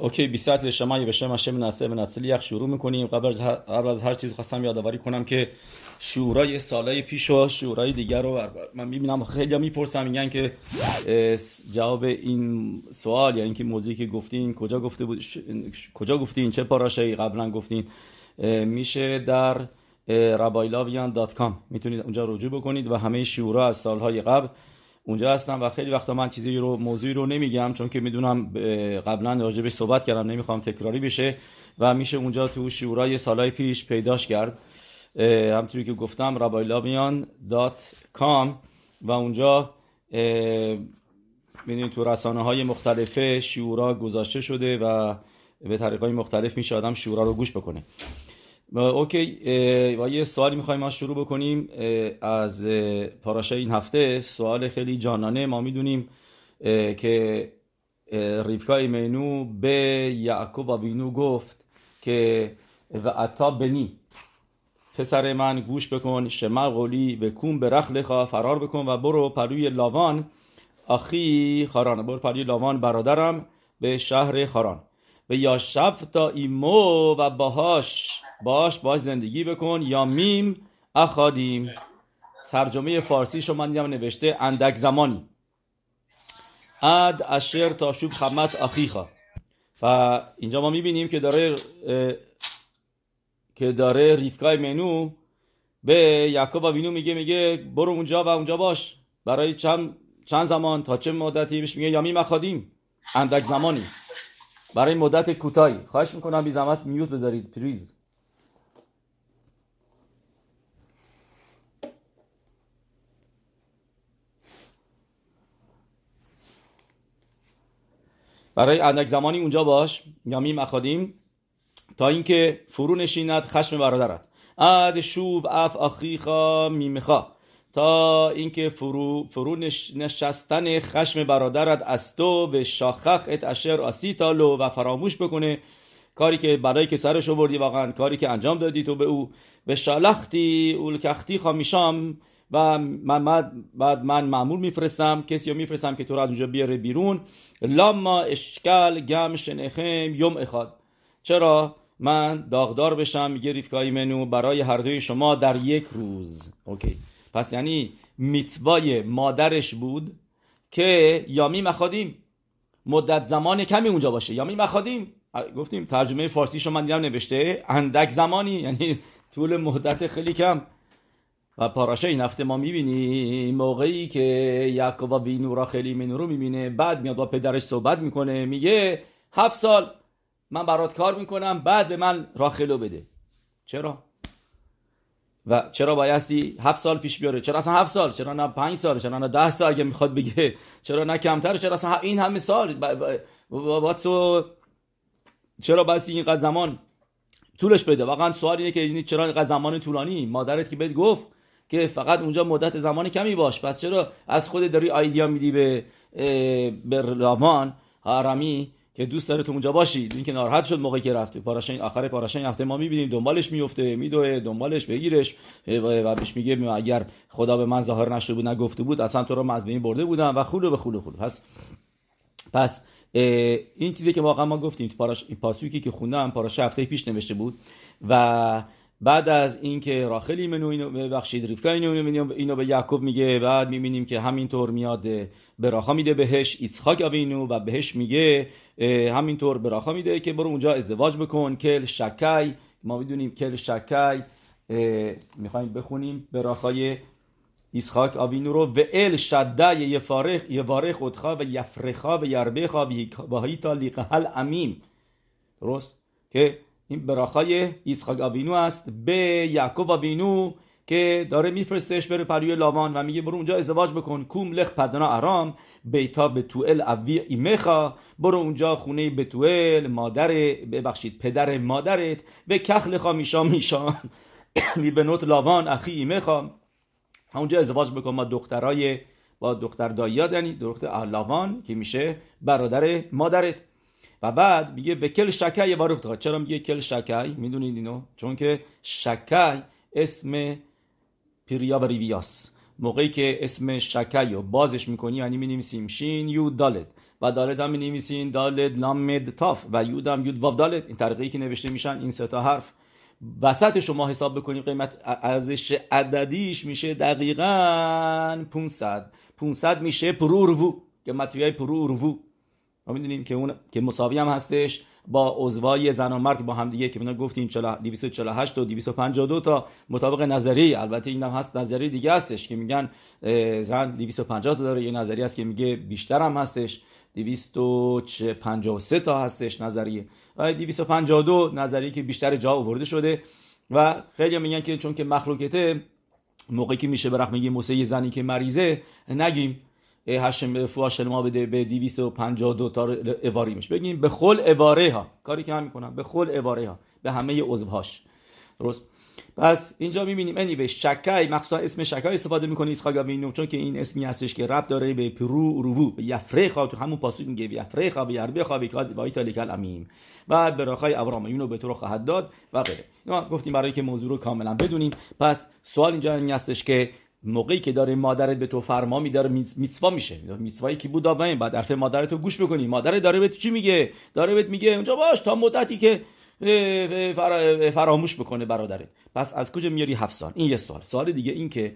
اوکی بیست لشمایی به شم هشم نصه و نصلیخ شروع می‌کنیم. قبل از هر, چیز خواستم یادآوری کنم که شورای سالهای پیش و شورای دیگر رو من می‌بینم خیلی می‌پرسم میگن که جواب این سوال یا اینکه موضوعی که گفتین کجا گفته بود؟ کجا گفتین؟ چه پاراشایی قبلا گفتین؟ میشه در کام. می‌تونید اونجا رجوع بکنید و همه شورا از سالهای قبل اونجا هستم و خیلی وقتا من چیزی رو موضوعی رو نمیگم چون که می‌دونم قبلا راجبش صحبت کردم نمی‌خوام تکراری بشه و میشه اونجا تو شورای سالهای پیش پیداش کرد. همطوری که گفتم rabailavian.com و اونجا ببینید تو رسانه های مختلفه شورا گذاشته شده و به طریق های مختلف میشه آدم شورا رو گوش بکنه. اوکی و یه سوالی می‌خوایم ما شروع بکنیم از پاراشه این هفته. سوال خیلی جانانه. ما می‌دونیم که ریفکا ایمنو به یعقوب وینو گفت که و عطا بنی. پسر من گوش بکن شما قولی به رخ فرار بکن و برو پروی لاوان. آخی خاران برو پروی لاوان برادرم به شهر خاران. و یا شب تا ایمو و باهاش. باش باش زندگی بکن. یا میم اخادیم. ترجمه فارسی شما دیدم نوشته اندک زمانی. اد اشر تا شوب خمت اخیخا. و اینجا ما می‌بینیم که داره که داره ریفکای منو به یعقوب و وینو میگه میگه برو اونجا و اونجا باش. برای چند چند زمان تا چه مدتی؟ بهش میگه یامی مخادیم اندک زمانی. برای مدت کوتاهی. خواهش می‌کنم بی زحمت میوت بذارید پریز برای اندک زمانی اونجا باش یامی مخادیم تا اینکه فرو نشیند خشم برادرت. اد شوب اف اخیخا میمخا تا اینکه فرو, فرو نشستن خشم برادرت از تو به شاخخ ات اشر آسیتا لو و فراموش بکنه. کاری که برای که سرش آوردی واقعا کاری که انجام دادی تو به او. به شالختی اولکختی خامیشام. و من بعد من معمول میفرستم کسی رو میفرستم که تو رو از اونجا بیاره بیرون. لاما اشکال گم شنخم یوم اخاد. چرا؟ من داغدار بشم میگه ریفکای منو برای هر دوی شما در یک روز. اوکی. پس یعنی میتوای مادرش بود که یامی مخادیم. مدت زمان کمی اونجا باشه. یامی مخادیم. گفتیم ترجمه فارسی شما دیدم نوشته. اندک زمانی. یعنی طول مدت خیلی کم. و پاراشه این هفته ما می‌بینیم. موقعی که یعقوب وینو را خیلی منو رو می‌بینه بعد میاد با پدرش صحبت می‌کنه میگه هفت سال من برات کار می‌کنم بعد به من راخلو بده. چرا؟ و چرا بایستی هفت سال پیش بیاره؟ چرا اصلا هفت سال؟ چرا نه پنج سال؟ چرا نه ده سال اگه می‌خواد بگه؟ چرا نه کمتر؟ چرا اصلا این همه سال؟ با تو چرا بایستی اینقدر زمان طولش بده؟ واقعا سوال اینه که چرا اینقدر زمان طولانی؟ مادرت که بهت گفت که فقط اونجا مدت زمان کمی باش. پس چرا از خود داری آیدیا میدی به به هارمی که دوست داره تو اونجا باشید این که ناراحت شد موقعی که رفته پاراشین آخر پاراشین هفته ما می‌بینیم. دنبالش میفته میدوه دنبالش بگیرش. و بهش میگه اگر خدا به من ظاهر نشده بود نگفته بود اصلا تو رو مزبین برده بودم. و خلو به خلو خلو. پس پس این چیزی که واقعا ما گفتیم پاراش این پاسوکی که خوندم پاراش هفته پیش نوشته بود. و بعد از اینکه راخلی منو اینو ببخشید ریفکا اینو اینو به یعقوب میگه بعد می‌بینیم که همینطور میاد به راخا میده بهش ایتسخاک اینو و بهش میگه همینطور راخا میده که برو اونجا ازدواج بکن کل شکای ما می‌دونیم کل شکای می‌خوایم بخونیم به راخای ایسخاک آوینو رو ואל שדי יברך יברך אותך ויפרך וירבך והיית לקהל עמים. درست؟ که این ברכה ی ایسخاک آوینو است به یعقوب آوینو که داره میفرستش بره پروی لاوان و میگه برو اونجا ازدواج بکن. קום לך פדנה ארם. ביתה בתואל אבי אמך برو اونجا خونه بتوئل مادر ببخشید پدر مادرت. וקח לך משם אשה. لیبنوت لاوان اخی ایمخا اونجا ازدواج بکن. ما دخترای با دختر داییاد یعنی دختر لاوان که میشه برادر مادرت. و بعد میگه به کل شکای بارو چرا میگه کل شکای؟ می‌دونید اینو؟ چون که شکای اسم پیریا و ریویاس موقعی که اسم شکای رو بازش می‌کنی یعنی می‌نویسیم شین یو دالت و دالت هم نویسین دالت لامد تاف. و یود هم یود واف دالت این طریقی که نوشته میشن این سه تا حرف. وسط شما حساب بکنیم قیمت ارزش عددیش میشه دقیقا 500 500 میشه פרו ורבו که גימטריא ی פרו ורבו ما می‌دونیم که اون که مساوی هم هستش. با عضوای زن و مرد با هم دیگه که بنا گفتیم 248 و 252 تا مطابق نظری. البته این هم هست نظری دیگه هستش که میگن زن 250 تا داره یه نظری هست که میگه بیشتر هم هستش. 253 تا هستش نظریه و 252 نظری که بیشتر جا آورده شده. و خیلی میگن که چون که مخلوقته موقعی که میشه برخ میگه موسی زنی که مریضه نگیم. هشم فواش ما بده به 252 تا اواریمش بگیم به خل اواره ها کاری که من می‌کنم به خل اواره ها به همه عضوهاش. درست؟ پس اینجا می‌بینیم. انی به شکای مخصوصا اسم شکای استفاده می‌کنه ایسخاگ آوینو چون که این اسمی هستش که رب داره به پرو روو به یفرخا تو همون پاسوک میگه به یفرخا به یربخا به کاد وایتا لیکل امیم و براخای ابرام اینو به تو رو خواهد داد و غیره. ما گفتیم برای که موضوع رو کاملا بدونیم. پس سوال اینجا این هستش که موقعی که داره مادرت به تو فرما میداره میتسوا میشه. میتسوایی که بود بعد حرف مادرت رو گوش بکنی. مادر داره بهت چی میگه؟ داره بهت میگه اونجا باش تا مدتی که فراموش بکنه برادرت. پس از کجا میاری هفت سال؟ این یه سوال. سوال دیگه این که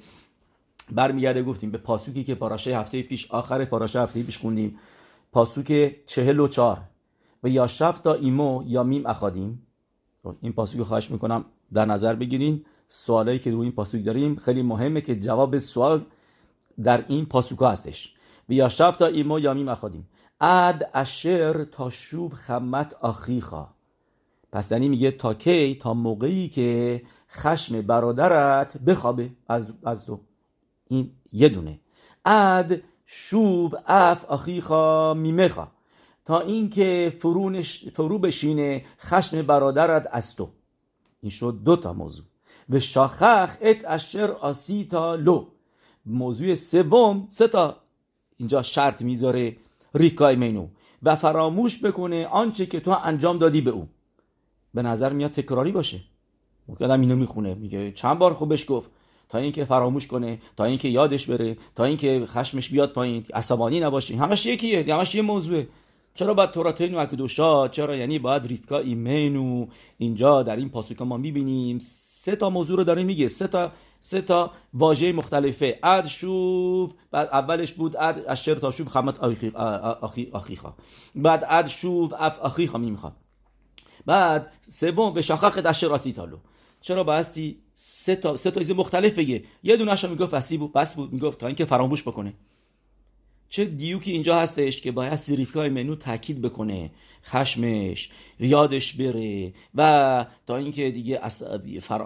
برمیگرده گفتیم به پاسوکی که پاراشه هفته پیش آخر پاراشه هفته پیش خوندیم. פסוק چهل و چار و یا شفت تا ایمو یا میم اخادیم. خب، این פסוק خواهش می‌کنم در نظر بگیرین. سوالایی که روی این פסוק داریم خیلی مهمه که جواب سوال در این פסוק هستش. וישבת עמו ימים אחדים עד אשר תשוב חמת אחיך. پس یعنی میگه تا کی؟ تا موقعی که خشم برادرت بخوابه. از, از تو این یه دونه. اد شوب اف آخیخا میمخا تا اینکه فرو بشینه خشم برادرت از تو. این شد دو تا موضوع. به شاخخ ات اشر آسیتا لو موضوع سوم سه تا اینجا شرط می‌ذاره ریکای مینو و فراموش بکنه آنچه که تو انجام دادی به او به نظر میاد تکراری باشه ممکن اینو می‌خونه میگه چند بار خوبش گفت تا اینکه فراموش کنه تا اینکه یادش بره تا اینکه خشمش بیاد پایین عصبانی نباشه همش یکیه همش یه موضوعه چرا باید توراتین و اکدوشا؟ چرا یعنی باید ریفکا ایمنو اینجا در این پاسوکا ما می‌بینیم؟ سه تا موضوع رو داره میگه. سه تا سه تا واژه مختلفه. اد شوف. بعد اولش بود اد اشر تا شوف. خمت آخیخا. بعد اد شوف اف آخیخا می‌خواد. بعد سوم به شاخخ دشت راسی تالو چرا باستی سه تا سه تا چیز مختلف بگه؟ یه دونه‌شو می‌گفت وسی بود بس بود. می‌گفت تا اینکه فراموش بکنه. چه دیوکی اینجا هستش که باید سریفکای منو تاکید بکنه. خشمش یادش بره و تا اینکه دیگه فر...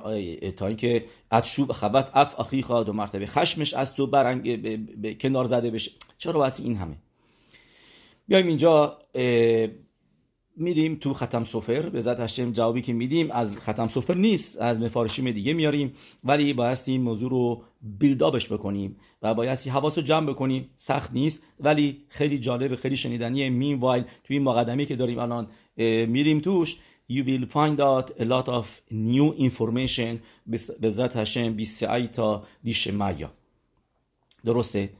تا اینکه اتشوب خبت اف اخی خواهد و مرتبه. خشمش از تو برنگ ب... ب... کنار زده بشه. چرا واسه این همه؟ بیایم اینجا میریم تو ختم سفر. به ذات هشتم جوابی که میدیم از ختم سفر نیست از مفارشیم دیگه میاریم. ولی بایستی این موضوع رو بیلدابش بکنیم و بایستی حواس رو جمع بکنیم. سخت نیست ولی خیلی جالب خیلی شنیدنیه. مین وایل توی این مقدمی که داریم الان میریم توش you will find out a lot of new information. به ذات هشم 23 تا دیش مایا. درسته؟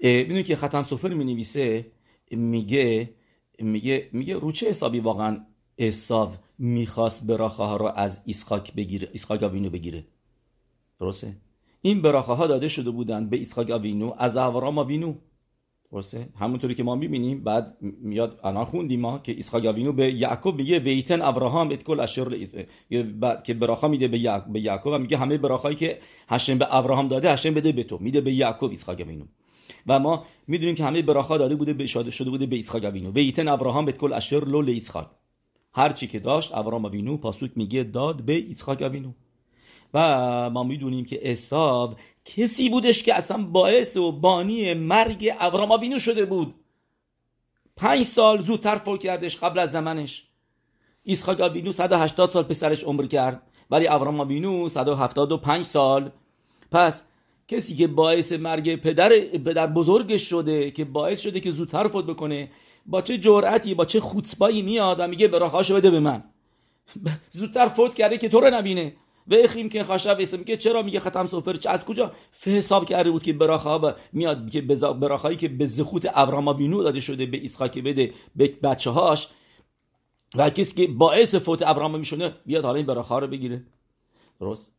ببینید که ختم سوفر می نویسه میگه میگه میگه رو چه حسابی واقعا اصاف می‌خواست ברכה ها رو از ایسخاک بگیره ایسخاک آوینو بگیره؟ درسته؟ این ברכה ها داده شده بودن به ایسخاک آوینو از اوراهام آوینو. درسته؟ همونطوری که ما می‌بینیم بعد میاد الان خوندیم ما که ایسخاک آوینو به یعقوب میگه ויתן אברהם את כל אשר بعد که ברכה میده به یعقوب به یعقوب میگه همه ברכה ایی که השם به ابراهام داده השם بده به تو. میده به یعقوب ایسخاک آوینو. و ما می‌دونیم که همه ברכה داده بوده به شاده شده بوده به اسحاق اوینو ויתן אברהם את כל אשר לו ליצחק هر چی که داشت ابراهام اوینو פסוק میگه داد به اسحاق اوینو و ما می‌دونیم که عساو کسی بودش که اصلا باعث و بانی مرگ ابراهام اوینو شده بود. پنج سال زودتر فوت کردش قبل از زمانش. اسحاق اوینو 180 سال پسرش عمر کرد ولی ابراهام اوینو 175 سال. پس کسی که باعث مرگ پدر پدر بزرگش شده که باعث شده که زودتر فوت بکنه با چه جرأتی با چه خوتسبایی میاد و میگه براخاشو بده به من. زودتر فوت کرده که تو رو نبینه. و اخیم که خشب اسم میگه چرا میگه ختم سفر چه از کجا؟ حساب کرده بود که براخا میاد که براخایی که به زخوت ابراما بینو داده شده به اسحاق بده به بچه هاش و کسی که باعث فوت ابراما میشونه بیاد حالا این براخا رو بگیره. درست؟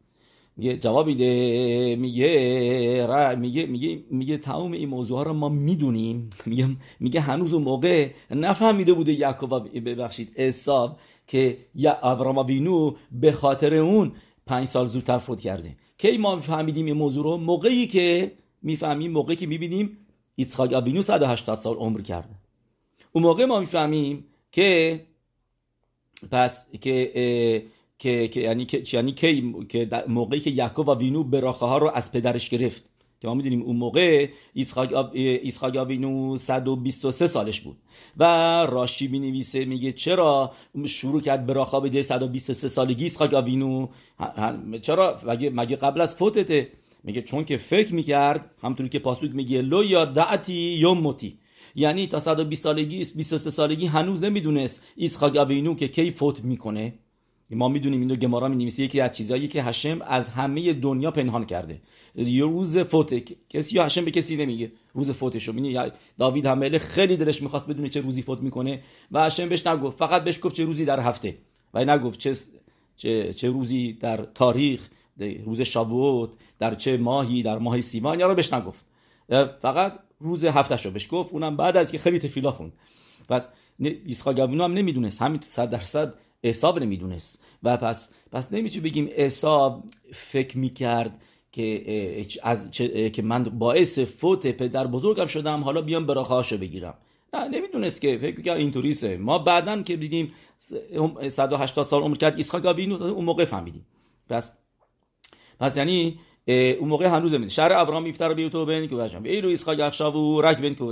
میگه جواب میده میگه میگه میگه میگه تمام این موضوع ها رو ما می‌دونیم. میگه میگه هنوز اون موقع نفهمیده بوده یعقوب ببخشید حساب که یا ابراما بینو به خاطر اون پنج سال زودتر فوت کرده کی ما فهمیدیم این موضوع رو؟ موقعی که می‌فهمیم موقعی که می‌بینیم ایسخاک ابینو 180 سال عمر کرده. اون موقع ما می‌فهمیم که پس که که, که یعنی که یعنی کی که موقعی که یعقوب آوینو ברכה ها رو از پدرش گرفت. که ما می‌دونیم اون موقع ایسخاک آبینو 123 سالش بود. و راشی می نویسه میگه چرا شروع کرد ברכה بده 123 سالگی ایسخاک آبینو چرا؟ مگه, قبل از فوتته؟ میگه چون که فکر می‌کرد همطوری که פסוק میگه לא ידעתי יום מותי. یعنی تا 120 سالگی 23 سالگی هنوز نمی‌دونست ایسخاک آبینو که کی فوت می‌کنه. ما می‌دونیم این دو گمارا می نویسه یکی از چیزهایی که هشم از همه دنیا پنهان کرده. روز فوت کسی یا هشم به کسی نمیگه. روز فوتشو می‌بینی داوید همله خیلی دلش می‌خواست بدونه چه روزی فوت می‌کنه. و هشم بهش نگفت. فقط بهش گفت چه روزی در هفته. و نگفت چه چه, چه روزی در تاریخ روز شابوت در چه ماهی در ماه سیوان. یا رو بهش نگفت. فقط روز هفتهشو بهش گفت. اونم بعد از که خیلی تفیلا خوند. پس ایسخا هم نمی‌دونست. همین صد درصد حساب نمی‌دونست. و پس پس نمی‌تونی بگیم حساب فکر می‌کرد که از که من باعث فوت پدر بزرگم شدم حالا بیام براخاشو بگیرم. نه نمی‌دونست که فکر کنم اینطوریه ما بعدا که دیدیم 180 سال عمر کرد اسحاق آبینو اون موقع فهمیدیم. پس پس یعنی اون موقع هنوز نمیده شهر ابراهیم میفتر بیوتو بین که باشم ای رو اسحاق یخشاب و رک بین که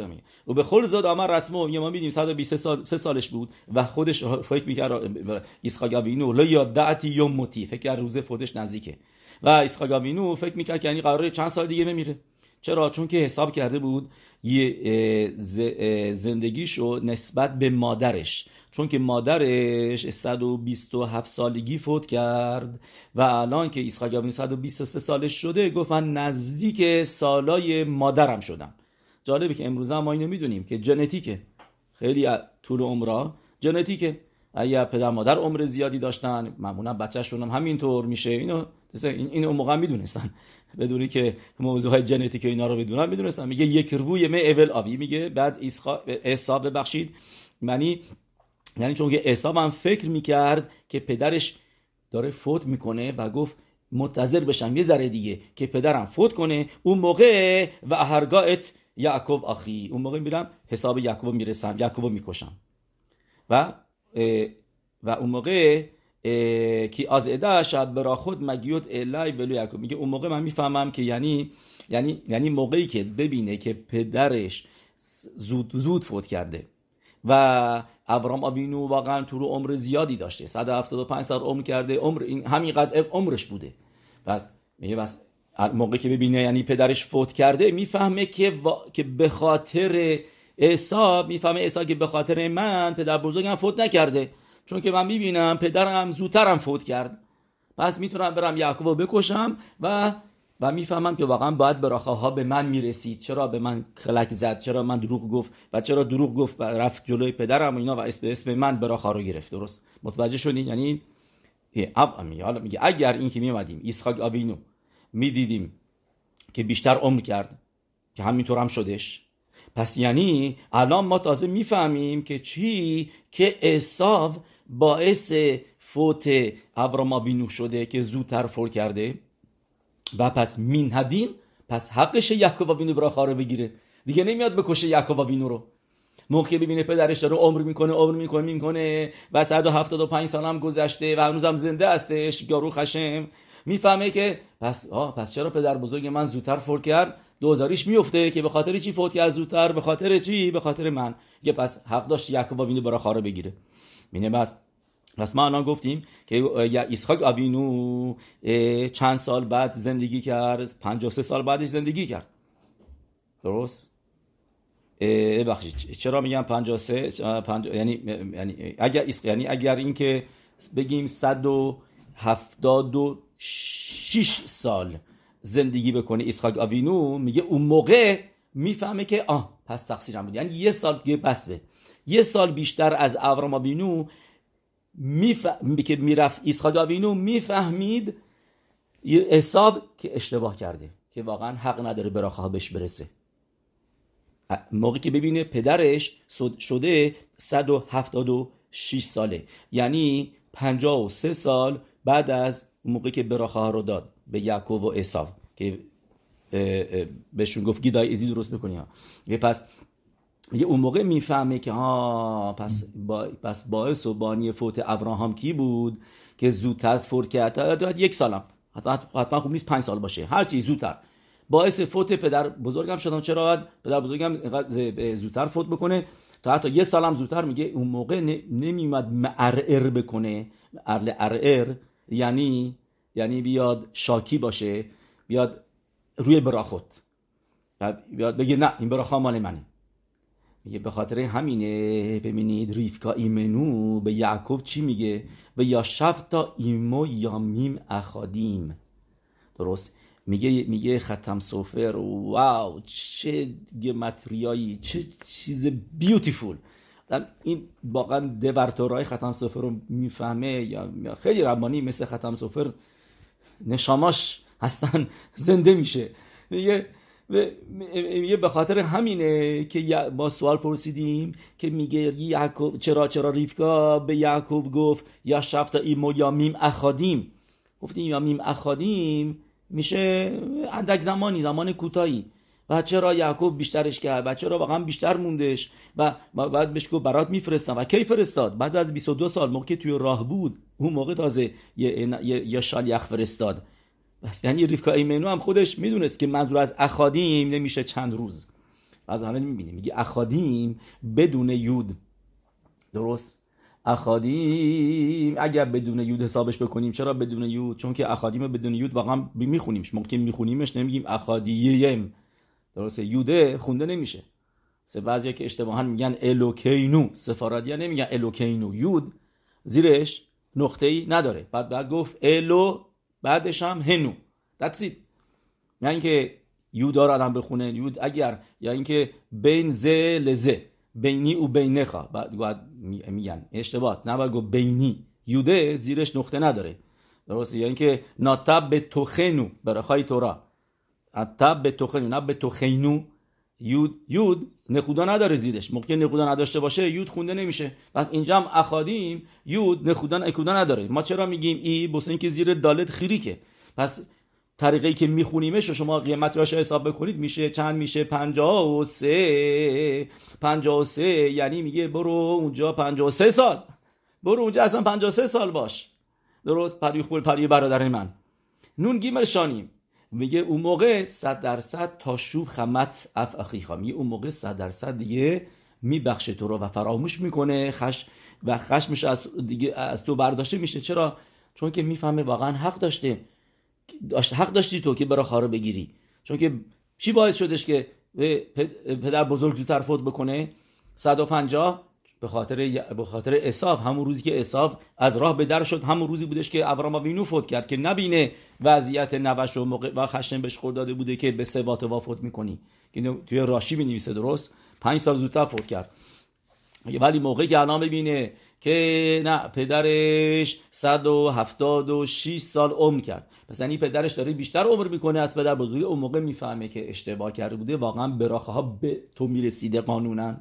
و به خل زاد آمر رسمو ما میدیم 120 سال سه سالش بود و خودش فکر می‌کرد اسحاق آبینو لا یا دعتی یوم موتی. فکر روز فوتش نزدیکه. و اسحاق آبینو فکر می‌کرد یعنی قراره چند سال دیگه بمیره. چرا؟ چون که حساب کرده بود یه زندگیشو نسبت به مادرش چون که مادرش 127 سالگی فوت کرد و الان که آبینو 123 سالش شده گفتن نزدیک سالای مادرم شدم. جالبه که امروز ما اینو می‌دونیم که ژنتیکه. خیلی طول عمرها ژنتیکه. اگر پدر مادر عمر زیادی داشتن معمولا بچه‌شون هم همینطور میشه. اینو این اون موقع می‌دونستن. بدونی که موضوع های ژنتیک اینا رو بدونن می‌دونستن. میگه یک روی مه اول آوی. میگه بعد ایسا ببخشید. منی یعنی چون که حساب هم فکر می‌کرد که پدرش داره فوت می‌کنه و گفت منتظر بشم یه ذره دیگه که پدرم فوت کنه اون موقع و اهرگاهت یعقوب آخی. اون موقع میرم حساب یعقوب می‌رسم یعقوب می‌کشم. و و اون موقع که از ادا شب برا خود مگیوت الای ولو یعقوب. میگه اون موقع من می‌فهمم که یعنی یعنی یعنی موقعی که ببینه که پدرش زود زود فوت کرده. و ابرام آبینو واقعا تو رو عمر زیادی داشته. 175 سال عمر کرده. عمر این همینقدر عمرش بوده. پس میگه بس موقعی که ببینه یعنی پدرش فوت کرده می‌فهمه که که به خاطر عیسی می‌فهمه عیسی که به خاطر من پدر بزرگم فوت نکرده. چون که من می‌بینم پدرم زودترم فوت کرد. پس می‌تونم برم یعقوب بکشم و و می‌فهمم که واقعا باید براخه ها به من می‌رسید. چرا به من کلک زد؟ چرا من دروغ گفت؟ و چرا دروغ گفت و رفت جلوی پدرم و اینا و اسم اسم من براخه رو گرفت. درست؟ متوجه شدین؟ یعنی حالا میگه اگر این که میومدیم اسحاق آبینو می‌دیدیم که بیشتر عمر کرد که همینطور هم شدش. پس یعنی الان ما تازه می‌فهمیم که چی؟ که اصاف باعث فوت ابراما بینو شده که زودتر فور کرده. و پس مین هدین پس حقش یعقوب وینو براخا رو بگیره. دیگه نمیاد بکشه یعقوب وینو رو. موقع ببینه پدرش داره عمر می‌کنه عمر می‌کنه می‌کنه و 175 سال هم گذشته و هنوزم زنده هستش یارو خشم. می‌فهمه که پس آه پس چرا پدر بزرگ من زودتر فوت کرد؟ دوزاریش میفته که به خاطر چی فوت کرد زودتر؟ به خاطر چی؟ به خاطر من. یه پس حق داشت یعقوب وینو براخا رو بگیره. مینه بس پس ما الان گفتیم که اسحاق آبینو چند سال بعد زندگی کرد 53 سال بعدش زندگی کرد. درست؟ بخشید چرا میگم 53 پنج... یعنی یعنی اگر یعنی اگر اینکه بگیم 176 6 سال زندگی بکنه اسحاق آوینو میگه اون موقع می‌فهمه که آه پس تقصیرم بود. یعنی یه سال دیگه بسته یه سال بیشتر از ابرام آوینو میفهم... که می‌رفت اسحاق آوینو می‌فهمید حساب که اشتباه کرده که واقعا حق نداره براخه بهش برسه. موقعی که ببینه پدرش شده 176 ساله. یعنی 53 سال بعد از موقعی که براخه رو داد به یعقوب و اساو که بهشون گفت گیدای ازی درست بکنی ها. پس یه اون موقع می‌فهمه که ها پس, با پس باعث و بانی فوت ابراهام کی بود که زودتر فوت کرد؟ یک سالم. حتما خوب نیست پنج سال باشه. هر چی زودتر. باعث فوت پدر بزرگم شدم. چرا باید پدر بزرگم زودتر فوت بکنه؟ تا حتی یه سالم زودتر میگه اون موقع نمیومد معرعر بکنه. ارعر یعنی یعنی بیاد شاکی باشه بیاد روی براخوت. بیاد بگه نه این براخا مال منه. میگه به خاطر همینه ببینید ریفکا ایمنو به یعقوب چی میگه؟ به یا شفتا ایمو یا میم اخادیم. درست؟ میگه میگه ختم سوفر واو چه گمتریایی چه چیز beautiful. این واقعا דבר תורה ی ختم سوفر رو می‌فهمه یا خیلی ربانی مثل ختم سوفر نشاماش هستن زنده میشه. میگه میگه به خاطر همینه که با سوال پرسیدیم که میگه یعقوب چرا چرا ریفکا به یعقوب گفت וישבת עמו ימים אחדים. گفتیم ימים אחדים میشه اندک زمانی زمان کوتاهی. و چرا یعقوب بیشترش کرد؟ و چرا واقعا بیشتر موندش؟ و بعد بهش گفت برات میفرستم. و کی فرستاد؟ بعد از 22 سال موقع توی راه بود اون موقع تازه یه, یه،, یه شالیخ فرستاد. بس یعنی ریفکا ایمنو هم خودش می‌دونست که منظور از اخادیم نمیشه چند روز. از همه می‌بینیم میگه اخادیم بدون یود. درست؟ اخادیم اگر بدون یود حسابش بکنیم چرا بدون یود؟ چون که اخادیم بدون یود واقعا میخونیمش. ممکن میخونیمش نمیگیم اخادیم درست یوده خونده نمیشه. سه بعضی که اشتباها میگن الوکینو سفارادیا نمیگن الوکینو. یود زیرش نقطه ای نداره. بعد بعد گفت الو بعدش هم هنو. That's it. نه اینکه یود داره آدم بخونه یود اگر یا اینکه بین ز لزه بینی و بینخا. بعد میگن. اشتباه. نباید گفت بینی. یوده زیرش نقطه نداره. درسته؟ یا اینکه ناتب به توخنو برخای تورا. اتب به توخنو نه به توخینو یود یود نخودا نداره زیرش. موقع نخودا نداشته باشه یود خونده نمیشه. پس اینجا هم اخادیم یود نخودا اکودا نداره. ما چرا میگیم ای؟ بس اینکه زیر دالت خیریکه. پس طریقی که میخونیمش شما قیمت راش حساب بکنید میشه چند میشه؟ پنجاه و سه. پنجاه و سه یعنی میگه برو اونجا پنجاه و سه سال. برو اونجا اصلا پنجاه و سه سال باش. درست؟ پری خوب پری برادر من. نون گیمر شانیم. میگه اون موقع صد درصد تا شوب خمت اف اخیخا. میگه اون موقع صد درصد دیگه میبخشه تو رو و فراموش می‌کنه. خش و خشمش از, دیگه از تو برداشته میشه. چرا؟ چون که می‌فهمه واقعا حق داشته. داشت حق داشتی تو که برا خارو بگیری. چون که چی باعث شدش که پدر بزرگ زودتر فوت بکنه؟ 150 به خاطر به خاطر اساف همون روزی که اساف از راه به در شد همون روزی بودش که ابرام وینو فوت کرد که نبینه وضعیت نوش و موقع و خشن بهش خورد داده بوده که به سبات وافوت می‌کنی. که توی راشی می نویسه درست؟ پنج سال زودتر فوت کرد. ولی موقعی که الان ببینه که نه پدرش 176 سال عمر کرد. پس یعنی پدرش داره بیشتر عمر می‌کنه از پدر بزرگی. اون موقع می‌فهمه که اشتباه کرده بوده. واقعا براخه ها به تو می‌رسیده قانونا. می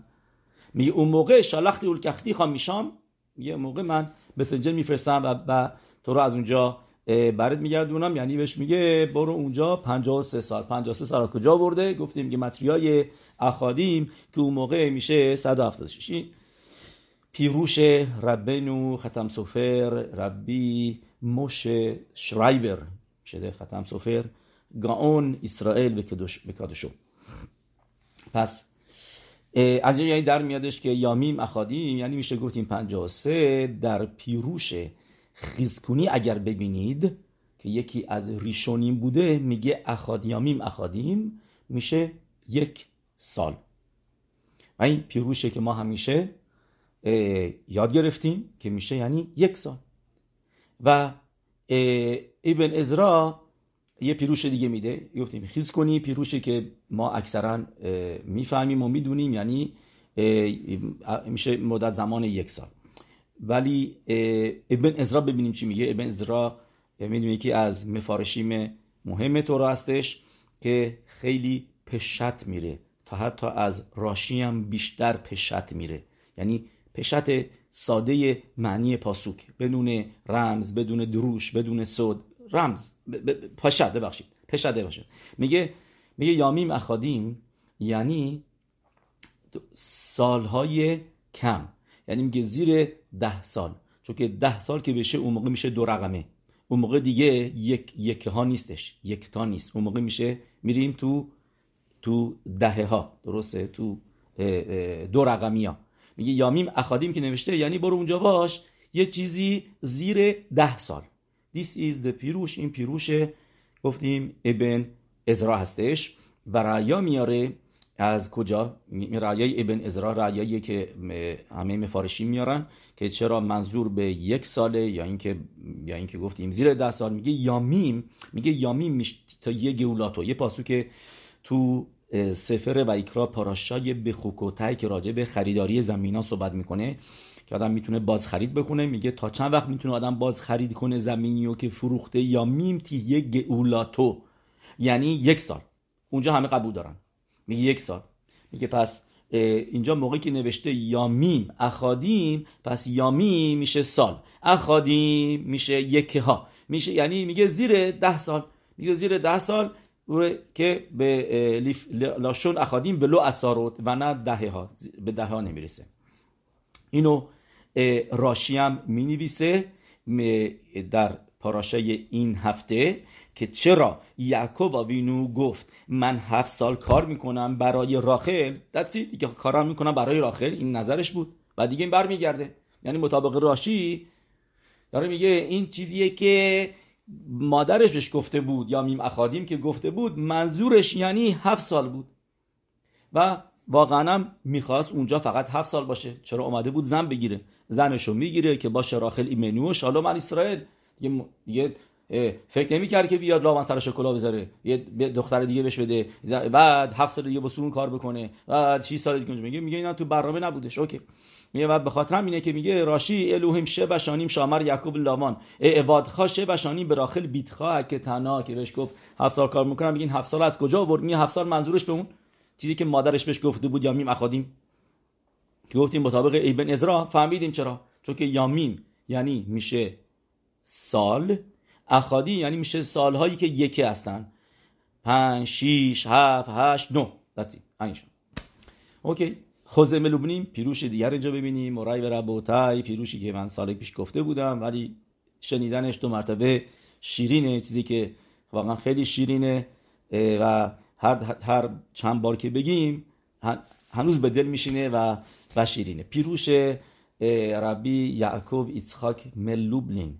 اون موقع شالختی اولکختی میشام یه موقع من سنجر میفرستم و, و تو رو از اونجا برد میگردونم یعنی بهش میگه برو اونجا 53 سال 53 سال از کجا برده گفتیم که متریای اخادیم که اون موقع میشه 176 پیروش ربنو ختم سفر ربی موش شرایبر شده ختم سفر گاون اسرائیل به کادشو پس از یعنی در میادش که یامیم اخادیم یعنی میشه گفتیم 53 در پیروش خیزکونی اگر ببینید که یکی از ریشونیم بوده میگه اخاد یامیم اخادیم میشه یک سال. و این پیروشه که ما همیشه یاد گرفتیم که میشه یعنی یک سال. و ابن ازرا یه پیروش دیگه میده. گفتیم خیز کنی پیروشی که ما اکثرا می‌فهمیم و می‌دونیم یعنی میشه مدت زمان یک سال. ولی ابن ازرا ببینیم چی میگه. ابن ازرا می‌دونیم یکی از مفارشیم مهم تو هستش که خیلی پشت میره. تا حتی از راشی هم بیشتر پشت میره. یعنی پشت ساده معنی پاسوک. بدون رمز بدون دروش بدون صد. رمز. پشت ببخشید. پشت ببخشید میگه میگه یامیم اخادیم یعنی سالهای کم. یعنی میگه زیر ده سال. چون که ده سال که بشه اون موقع میشه دو رقمه. اون موقع دیگه یک یک ها نیستش. یک تا نیست. اون موقع میشه میریم تو تو دهه ها درسته؟ تو دو رقمی ها میگه یامیم اخادیم که نوشته یعنی برو اونجا باش یه چیزی زیر ده سال. This is the پیروش این پیروش گفتیم ابن ازرا هستش. و رعیا میاره از کجا؟ رعیای ابن ازرا رعیایی که همه مفارشی میارن که چرا منظور به یک ساله یا اینکه یا اینکه گفتیم زیر ده سال. میگه یامیم. میگه یامیم میش تا یه گولاتو یه پاسو که تو سفر و اکرا پاراشای بخوکوتای که راجع به خریداری زمین ها صحبت می‌کنه. که آدم می‌تونه باز خرید بکنه میگه تا چند وقت می‌تونه آدم باز خرید کنه زمینی رو که فروخته یا میمتی یک گئولاتو. یعنی یک سال. اونجا همه قبول دارن. میگه یک سال. میگه پس اینجا موقعی که نوشته یامیم اخادیم پس یامیم میشه سال. اخادیم میشه یک ها. میشه یعنی میگه زیر ده سال. میگه زیر ده سال که به لاشون اخادیم به لو اثارات و نه دهه ها. به دهه ها نمی‌رسه. اینو راشی هم می نویسه در پاراشه این هفته که چرا یعقوب وینو گفت من هفت سال کار می‌کنم برای راخل دستی دیگه کارم می‌کنم برای راخل این نظرش بود. و دیگه این برمیگرده. یعنی مطابق راشی داره میگه این چیزیه که مادرش بهش گفته بود ימים אחדים که گفته بود منظورش یعنی هفت سال بود. و واقعا هم می‌خواست اونجا فقط هفت سال باشه. چرا اومده بود زن بگیره؟ زنشو می‌گیره که باشه راخل ایمنو و شالوم اسرائیل. یه فکر نمی‌کرد که بیاد لاوان سرش کلا بذاره. یه دختر دیگه بهش بده. بعد هفت سال دیگه با سون کار بکنه. بعد 6 سال دیگه میگه میگه اینا تو برنامه نبودش. OK. میگه بعد به خاطر اینه که میگه راشی الوهیم شه بشانیم شامر یعقوب لامان عباد شه بشانیم به راخل بیتخا که تنها که بهش گفت هفت سال کار می‌کنم. میگین هفت سال از کجا آورد میگه هفت سال منظورش به اون چیزی که مادرش بهش گفته بود یامیم اخادیم. که گفتیم مطابق ایبن ازرا فهمیدیم چرا؟ چون که یامیم یعنی میشه سال اخادی یعنی میشه سالهایی که یکی هستن. پنج شیش هفت هشت نو دتی OK. חוזה מלובלין פירוש دیگر اینجا ببینیم. מורי ורבותיי פירוש ی که من سال پیش گفته بودم ولی شنیدنش دو مرتبه شیرینه. چیزی که واقعا خیلی شیرینه و هر, هر چند بار که بگیم هنوز به دل میشینه و و شیرینه. פירוש ربی یعقوب ایتسخاک מלובלין.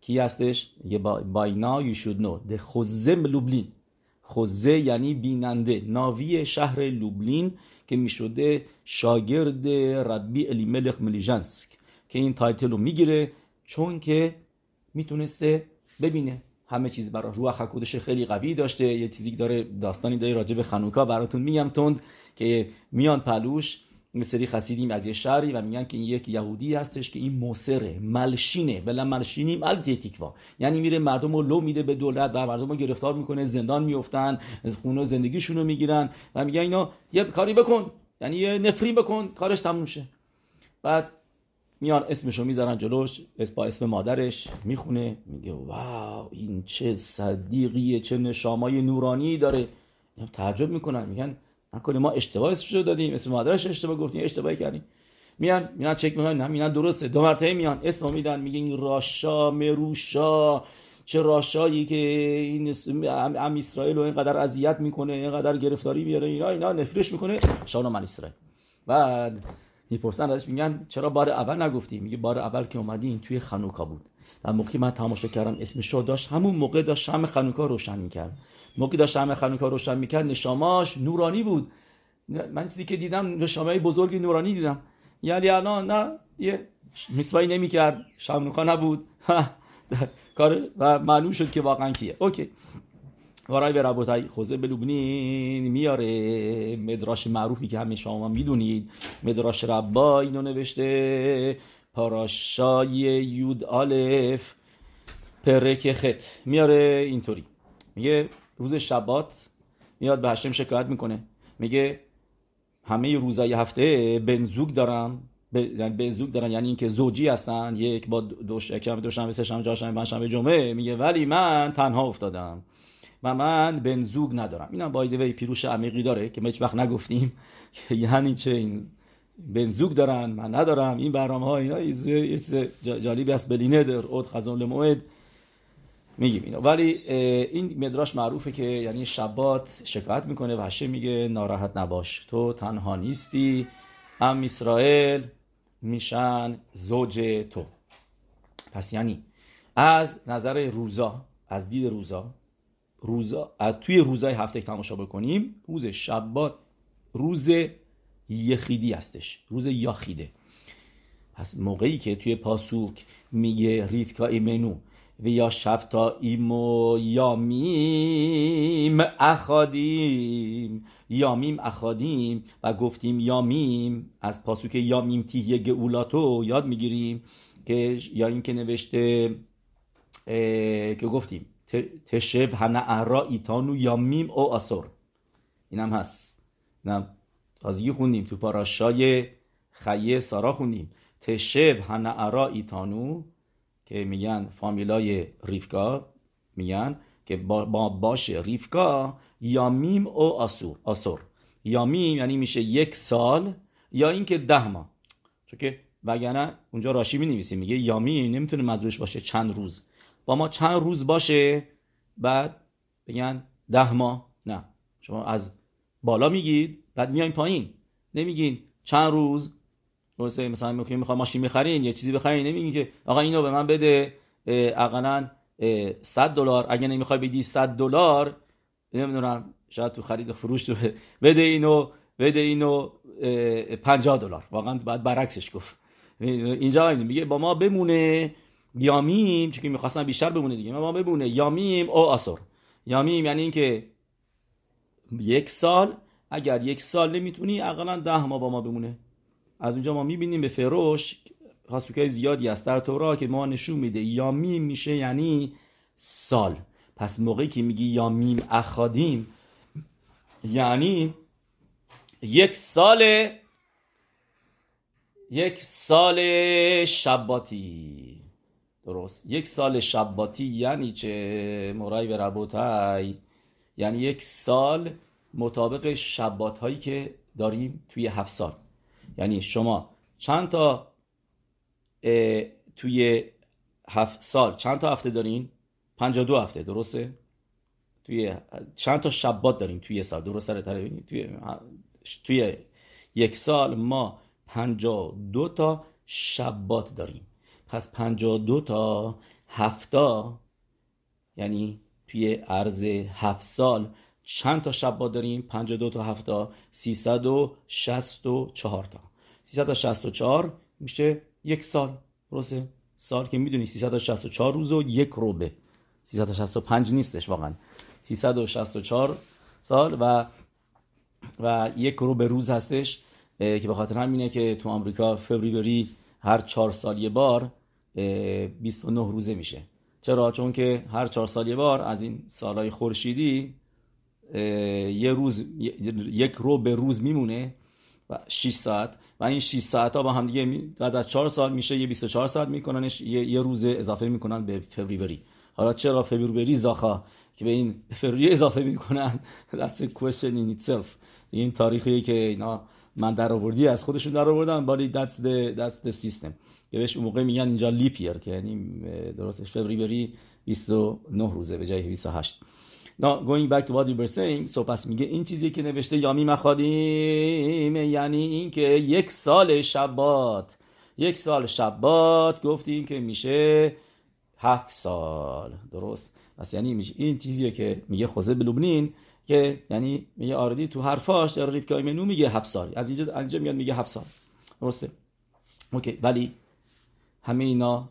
کی هستش؟ یه باینا you should know the חוזה لوبلین חוזה یعنی بیننده. נביא شهر لوبلین که می‌شده شاگرد ربی الیملخ מליז'נסק که این title رو می‌گیره چون که می‌تونسته ببینه. همه چیز برای רוח הקודש خیلی قوی داشته. یه چیزی داره داستانی داره راجع به خنوکا براتون میگم تند که میان پلوش سری חסידים از یه شهری و میگن که این یک یهودی هستش که این מוסר ه מלשין ه. ולמלשינים אל תהי תקווה یعنی میره مردم رو لو میده به دولت و مردم رو گرفتار می‌کنه زندان میفتن از خونه زندگیشون رو می‌گیرن و میگن اینا یه کاری بکن. یعنی یه نفرین بکن کارش تموم شه. بعد میان اسمشو می‌ذارن جلوش با اسم مادرش می‌خونه میگه واو این چه صدیقیه چه نشامای نورانی داره. تعجب می‌کنن میگن نکنه ما اشتباه اسمشو دادیم اسم مادرش اشتباه گفتیم اشتباهی کردیم. میان میان چک می‌کنن نه میان درسته. دو مرتبه میان اسم میدن میگن راشا مروشا. چه راشایی که این ام اسرائیل رو اینقدر اذیت می‌کنه اینقدر گرفتاری میاره اینا اینا نفرش می‌کنه. شانو من اسرائیل. بعد می‌پرسن ازش میگن چرا بار اول نگفتی؟ میگه بار اول که اومدین توی خنوکا بود. در موقعی من تماشا کردم اسمش رو داشت همون موقع داشت شم خنوکا روشن می‌کرد. موقعی داشت شم خنوکا روشن می‌کرد نشاماش نورانی بود. من چیزی که دیدم نشامه بزرگی نورانی دیدم. یعنی الان نه یه میسوایی نمی‌کرد شمنوکا نبود. کار و معلوم شد که واقعا کیه. اوکی. وارای به ربوتای خوزه بلوبنین میاره. مدراش معروفی که همه شما می‌دونید. مدراش ربا اینو نوشته. پاراشای یود آلف. پرک خط. میاره اینطوری. میگه روز شبات میاد به هشم شکایت می‌کنه. میگه همه روزای هفته بنزوگ دارم. بنزوگ دارن. یعنی اینکه زوجی هستن. یک با دوش یکم دوشنبه سه شنبه چهارشنبه پنجشنبه جمعه. میگه ولی من تنها افتادم. و من بنزوگ ندارم. اینم بایده وی پیروش عمیقی داره که ما هیچ وقت نگفتیم. یعنی چه این بنزوگ دارن من ندارم این برنامه ها اینا چیز جالبی است. بلینه در اود خزان لموعد میگیم اینا ولی این مدراش معروفه که یعنی شبات شکایت می‌کنه و هشه میگه ناراحت نباش. تو تنها نیستی. ام اسرائیل میشن زوج تو. پس یعنی از نظر روزا از دید روزا روزا از توی روزای هفته تماشا بکنیم روز شبات روز یخیدی هستش روز یاخیده. پس موقعی که توی پاسوک میگه ریفکا ایمنو و یا شفتا ایمو یامیم اخادیم یامیم اخادیم و گفتیم یامیم از پاسوک یامیم تیه گئولاتو یاد می‌گیریم که یا این که نوشته که گفتیم تشب هنعرا ایتانو یامیم او آسور اینم هست. اینم تازگی خوندیم. تو پاراشای خیه سارا خوندیم. تشب هنعرا ایتانو که میگن فامیلای ریفکا میگن که با باشه ریفکا یامیم او آسور آسور. یامیم یعنی میشه یک سال یا اینکه ده ماه. چون که وگرنه اونجا راشی می نویسیم میگه یامیم نمی‌تونه مزوش باشه چند روز. با ما چند روز باشه؟ بعد بگن ده ماه. نه. شما از بالا میگید بعد میایم پایین. نمیگین چند روز؟ مثلا مثلا می‌خوام ماشین بخرین یه چیزی بخرین. نمیگین که آقا اینو به من بده اقلا 100 دلار. اگه نمی‌خوای بدی 100 دلار نمی‌دونم شاید تو خرید فروش تو بده اینو بده اینو 50 دلار. واقعا بعد برعکسش گفت. اینجا میگه با ما بمونه. یامیم چون می‌خواستن بیشتر بمونه دیگه. ما بمونه. یامیم او آسر یامیم یعنی اینکه یک سال اگر یک سال نمی‌تونی اقلا ده ماه با ما بمونه. از اونجا ما می‌بینیم به فروش خاصوکای زیادی است در تورا که ما نشون میده. یامیم میشه یعنی سال. پس موقعی که میگی یامیم اخادیم یعنی یک سال یک سال شباتی. درست. یک سال شباتی یعنی چه؟ مرای به ربوتای یعنی یک سال مطابق شبات هایی که داریم توی هفت سال. یعنی شما چند تا توی هفت سال چند تا هفته دارین؟ دو هفته درسته؟ توی چند تا شبات داریم توی سال؟ درسته توی توی یک سال ما دو تا شبات داریم. پس 52 تا هفتا یعنی توی عرض هفت سال چند تا شب داریم؟ 52 تا هفتا 364 تا. 364 میشه یک سال. درسته؟ سال که می‌دونی 364 روز و یک روبه. 365 نیستش واقعا. 364 سال و و یک روبه روز هستش که به خاطر همینه که تو آمریکا فوریبری هر چهار سال یه بار 29 روزه میشه. چرا؟ چون که هر چهار سال یه بار از این سالهای خورشیدی یه روز یک رو به روز میمونه و 6 ساعت. و این 6 ساعت ها با هم دیگه بعد از 4 سال میشه یه 24 ساعت میکننش یه, یه روز اضافه می‌کنن به فوریبری. حالا چرا فوریبری زاخا؟ که به این فوریبری اضافه می‌کنن. A question in itself. این تاریخی که اینا من در آوردی از خودشون در آوردن ولی that's the system. که بهش اون موقع میگن اینجا لیپیر که یعنی درستش فوریبری 29 روزه به جای 28 Now, going back to what you were saying, so پس میگه این چیزی که نوشته یامی مخادیم یعنی اینکه یک سال شبات یک سال شبات گفتیم که میشه هفت سال. درست؟ پس یعنی میشه این چیزیه که میگه خوزه بلوبنین که یعنی میگه آردی تو حرفاش در ریف منو میگه هفت سال. از اینجا اینجا میاد میگه هفت سال. درسته؟ اوکی. ولی همه اینا